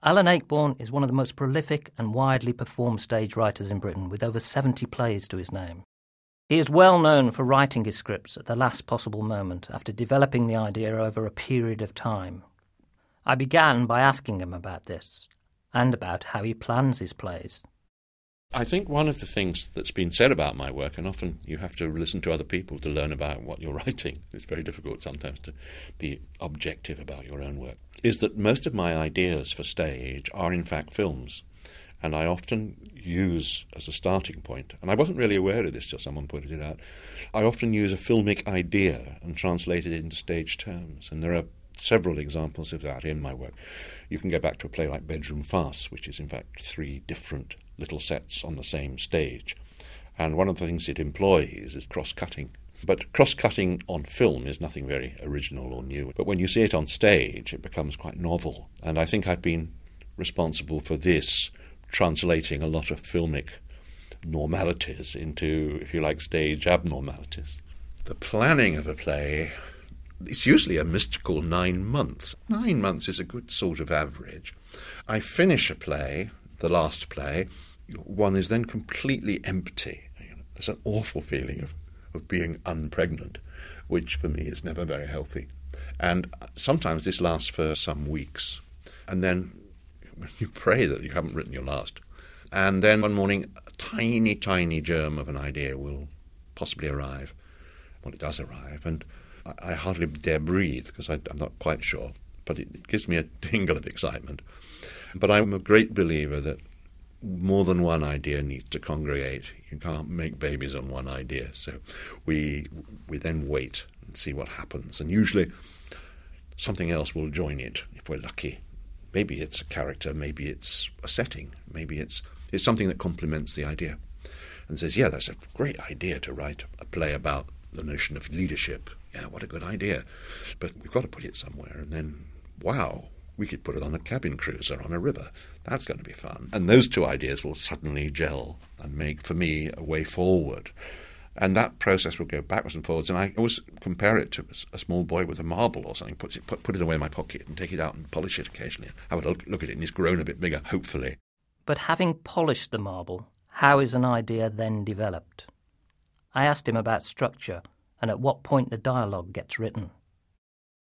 Alan Ayckbourn is one of the most prolific and widely performed stage writers in Britain, with over 70 plays to his name. He is well known for writing his scripts at the last possible moment after developing the idea over a period of time. I began by asking him about this and about how he plans his plays. I think one of the things that's been said about my work, and often you have to listen to other people to learn about what you're writing, it's very difficult sometimes to be objective about your own work, is that most of my ideas for stage are in fact films. And I often use as a starting point, and I wasn't really aware of this till someone pointed it out, I often use a filmic idea and translate it into stage terms. And there are several examples of that in my work. You can go back to a play like Bedroom Farce, which is in fact three different little sets on the same stage. And one of the things it employs is cross cutting. But cross cutting on film is nothing very original or new. But when you see it on stage, it becomes quite novel. And I think I've been responsible for this, translating a lot of filmic normalities into, if you like, stage abnormalities. The planning of a play it's usually a mystical nine months. Nine months is a good sort of average. I finish a play, the last play, one is then completely empty. There's an awful feeling of, of being unpregnant, which for me is never very healthy. And sometimes this lasts for some weeks. And then you pray that you haven't written your last. And then one morning, a tiny, tiny germ of an idea will possibly arrive. Well, it does arrive. And I, hardly dare breathe because I'm not quite sure, but it, it gives me a tingle of excitement. But I'm a great believer that more than one idea needs to congregate. You can't make babies on one idea. So we we then wait and see what happens. And usually something else will join it if we're lucky. Maybe it's a character, maybe it's a setting, maybe it's it's something that complements the idea. And says, yeah, that's a great idea to write a play about the notion of leadership yeah, what a good idea. But we've got to put it somewhere. And then, wow, we could put it on a cabin cruiser on a river. That's going to be fun. And those two ideas will suddenly gel and make, for me, a way forward. And that process will go backwards and forwards. And I always compare it to a small boy with a marble or something, puts it, put, put it away in my pocket and take it out and polish it occasionally. Have a look, look at it, and it's grown a bit bigger, hopefully. But having polished the marble, how is an idea then developed? I asked him about structure and at what point the dialogue gets written.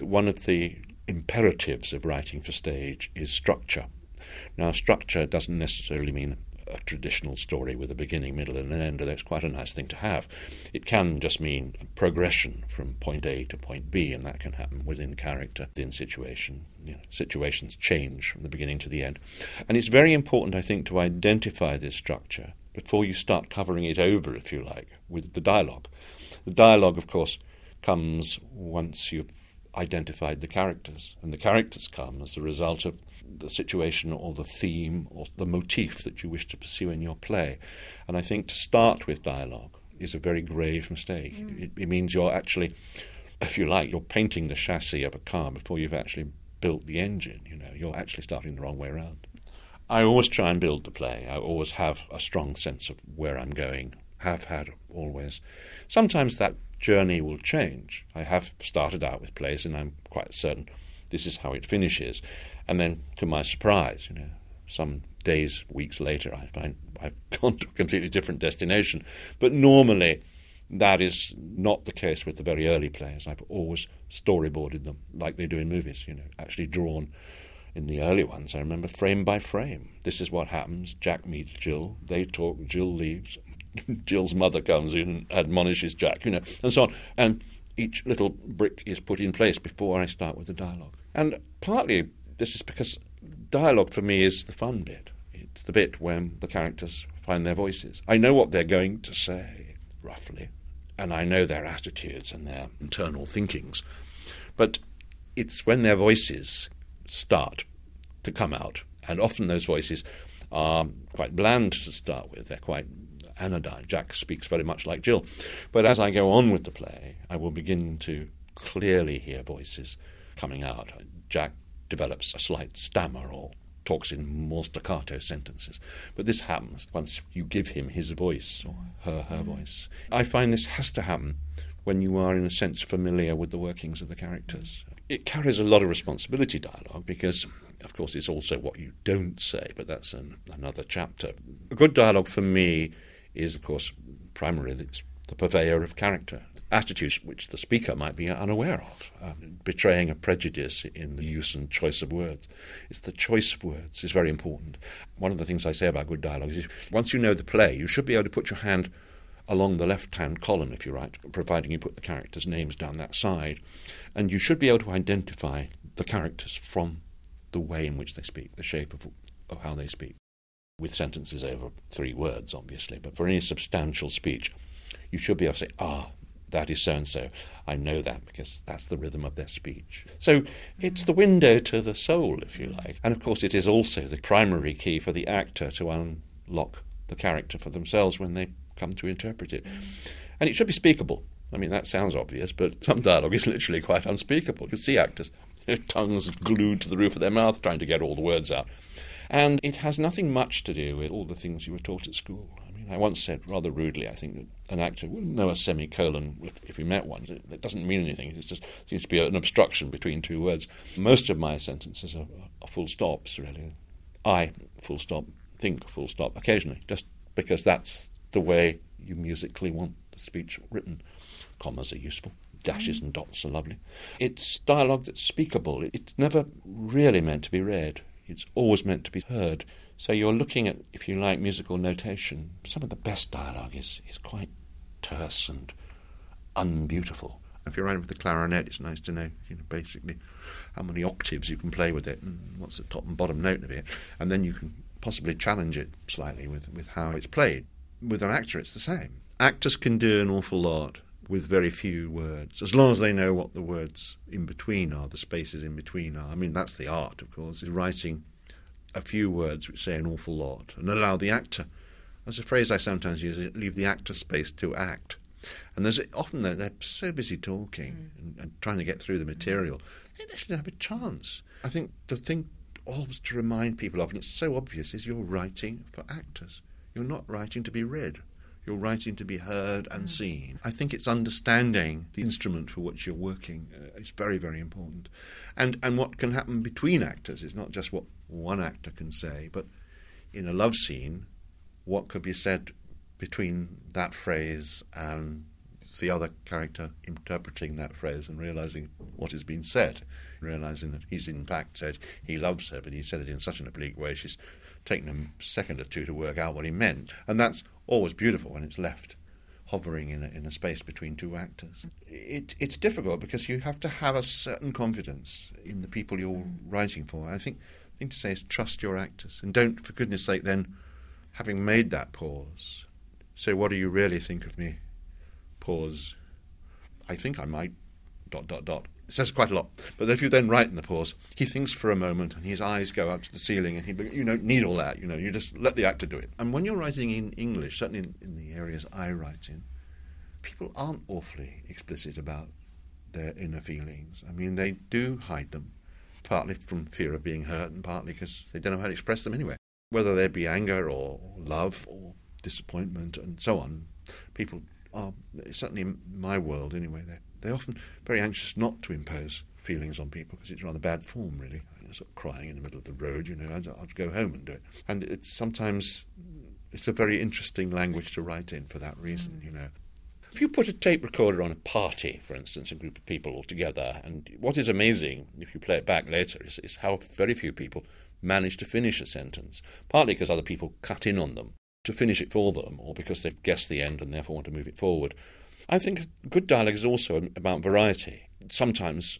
One of the imperatives of writing for stage is structure. Now, structure doesn't necessarily mean a traditional story with a beginning, middle, and an end, although it's quite a nice thing to have. It can just mean progression from point A to point B, and that can happen within character, within situation. You know, situations change from the beginning to the end. And it's very important, I think, to identify this structure before you start covering it over, if you like, with the dialogue. The dialogue, of course, comes once you've identified the characters, and the characters come as a result of the situation or the theme or the motif that you wish to pursue in your play. And I think to start with dialogue is a very grave mistake. Mm. It, it means you're actually, if you like, you're painting the chassis of a car before you've actually built the engine. You know, you're actually starting the wrong way around. I always try and build the play. I always have a strong sense of where I'm going, have had always. Sometimes that journey will change. I have started out with plays, and I'm quite certain this is how it finishes. And then, to my surprise, you know, some days, weeks later, I find I've gone to a completely different destination. But normally, that is not the case with the very early plays. I've always storyboarded them like they do in movies, you know, actually drawn in the early ones. I remember frame by frame. This is what happens. Jack meets Jill. They talk. Jill leaves. Jill's mother comes in, admonishes Jack, you know, and so on. And each little brick is put in place before I start with the dialogue. And partly this is because dialogue for me is the fun bit. It's the bit when the characters find their voices. I know what they're going to say, roughly, and I know their attitudes and their internal thinkings. But it's when their voices start to come out, and often those voices are quite bland to start with. They're quite anodyne. Jack speaks very much like Jill. But as I go on with the play, I will begin to clearly hear voices coming out. Jack develops a slight stammer or talks in more staccato sentences. But this happens once you give him his voice or her her mm. voice. I find this has to happen when you are in a sense familiar with the workings of the characters. it carries a lot of responsibility, dialogue, because, of course, it's also what you don't say, but that's an, another chapter. A good dialogue for me is, of course, primarily the purveyor of character, attitudes which the speaker might be unaware of, um, betraying a prejudice in the use and choice of words. It's the choice of words is very important. One of the things I say about good dialogue is once you know the play, you should be able to put your hand along the left hand column, if you write, providing you put the characters' names down that side, and you should be able to identify the characters from the way in which they speak, the shape of, of how they speak with sentences over three words, obviously, but for any substantial speech, you should be able to say, ah, that is so and so. I know that because that's the rhythm of their speech. So it's the window to the soul, if you like. And of course, it is also the primary key for the actor to unlock the character for themselves when they come to interpret it. And it should be speakable. I mean, that sounds obvious, but some dialogue is literally quite unspeakable. You can see actors, tongues glued to the roof of their mouth trying to get all the words out. And it has nothing much to do with all the things you were taught at school. I mean, I once said rather rudely, I think, that an actor wouldn't know a semicolon if, he met one. It, doesn't mean anything. It just seems to be an obstruction between two words. Most of my sentences are, are full stops, really. I, full stop, think, full stop, occasionally, just because that's the way you musically want the speech written. Commas are useful. Dashes and dots are lovely. It's dialogue that's speakable. It's never really meant to be read. It's always meant to be heard. So you're looking at, if you like, musical notation. Some of the best dialogue is, is quite terse and unbeautiful. If you're writing with the clarinet, it's nice to know, you know, basically how many octaves you can play with it and what's the top and bottom note of it. And then you can possibly challenge it slightly with, with how it's played. With an actor, it's the same. Actors can do an awful lot with very few words, as long as they know what the words in between are, the spaces in between are. I mean, that's the art, of course, is writing a few words which say an awful lot and allow the actor. There's a phrase I sometimes use: leave the actor space to act. And there's often they're, they're so busy talking mm. and, and, trying to get through the material, they actually don't have a chance. I think the thing always to remind people of, and it's so obvious, is you're writing for actors. You're not writing to be read. You're writing to be heard and mm. seen. I think it's understanding the instrument for which you're working uh, is very, very important. And, and what can happen between actors is not just what one actor can say, but in a love scene, what could be said between that phrase and the other character interpreting that phrase and realizing what has been said, realizing that he's in fact said he loves her, but he said it in such an oblique way she's taken a second or two to work out what he meant. And that's always beautiful when it's left hovering in a, in a space between two actors. It, it's difficult because you have to have a certain confidence in the people you're writing for. I think the thing to say is trust your actors and don't, for goodness sake, then, having made that pause, say, what do you really think of me? Pause. I think I might. Dot dot dot. Says quite a lot. But if you then write in the pause, he thinks for a moment and his eyes go up to the ceiling and he, you don't need all that, you know, you just let the actor do it. And when you're writing in English, certainly in, in the areas I write in, people aren't awfully explicit about their inner feelings. I mean, they do hide them, partly from fear of being hurt and partly because they don't know how to express them anyway. Whether they be anger or love or disappointment and so on, people are, certainly in my world anyway, they're they're often very anxious not to impose feelings on people because it's rather bad form, really. Sort of crying in the middle of the road, you know, I'd, I'd go home and do it. And it's sometimes it's a very interesting language to write in for that reason, mm. you know. If you put a tape recorder on a party, for instance, a group of people all together, and what is amazing, if you play it back later, is, is how very few people manage to finish a sentence, partly because other people cut in on them to finish it for them, or because they've guessed the end and therefore want to move it forward. I think good dialogue is also about variety. Sometimes,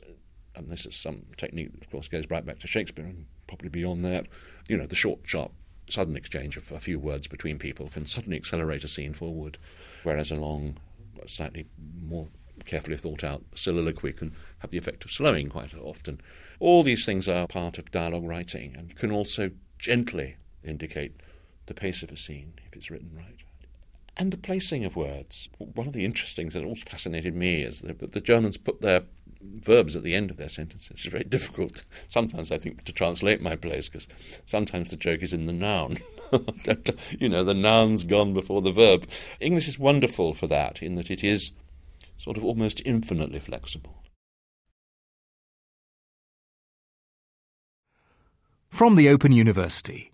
and this is some technique that, of course, goes right back to Shakespeare and probably beyond that, you know, the short, sharp, sudden exchange of a few words between people can suddenly accelerate a scene forward, whereas a long, slightly more carefully thought out soliloquy can have the effect of slowing quite often. All these things are part of dialogue writing and can also gently indicate the pace of a scene if it's written right and the placing of words. One of the interesting things that always fascinated me is that the Germans put their verbs at the end of their sentences. It's very difficult sometimes, I think, to translate my plays because sometimes the joke is in the noun. you know, the noun's gone before the verb. English is wonderful for that in that it is sort of almost infinitely flexible. From the Open University.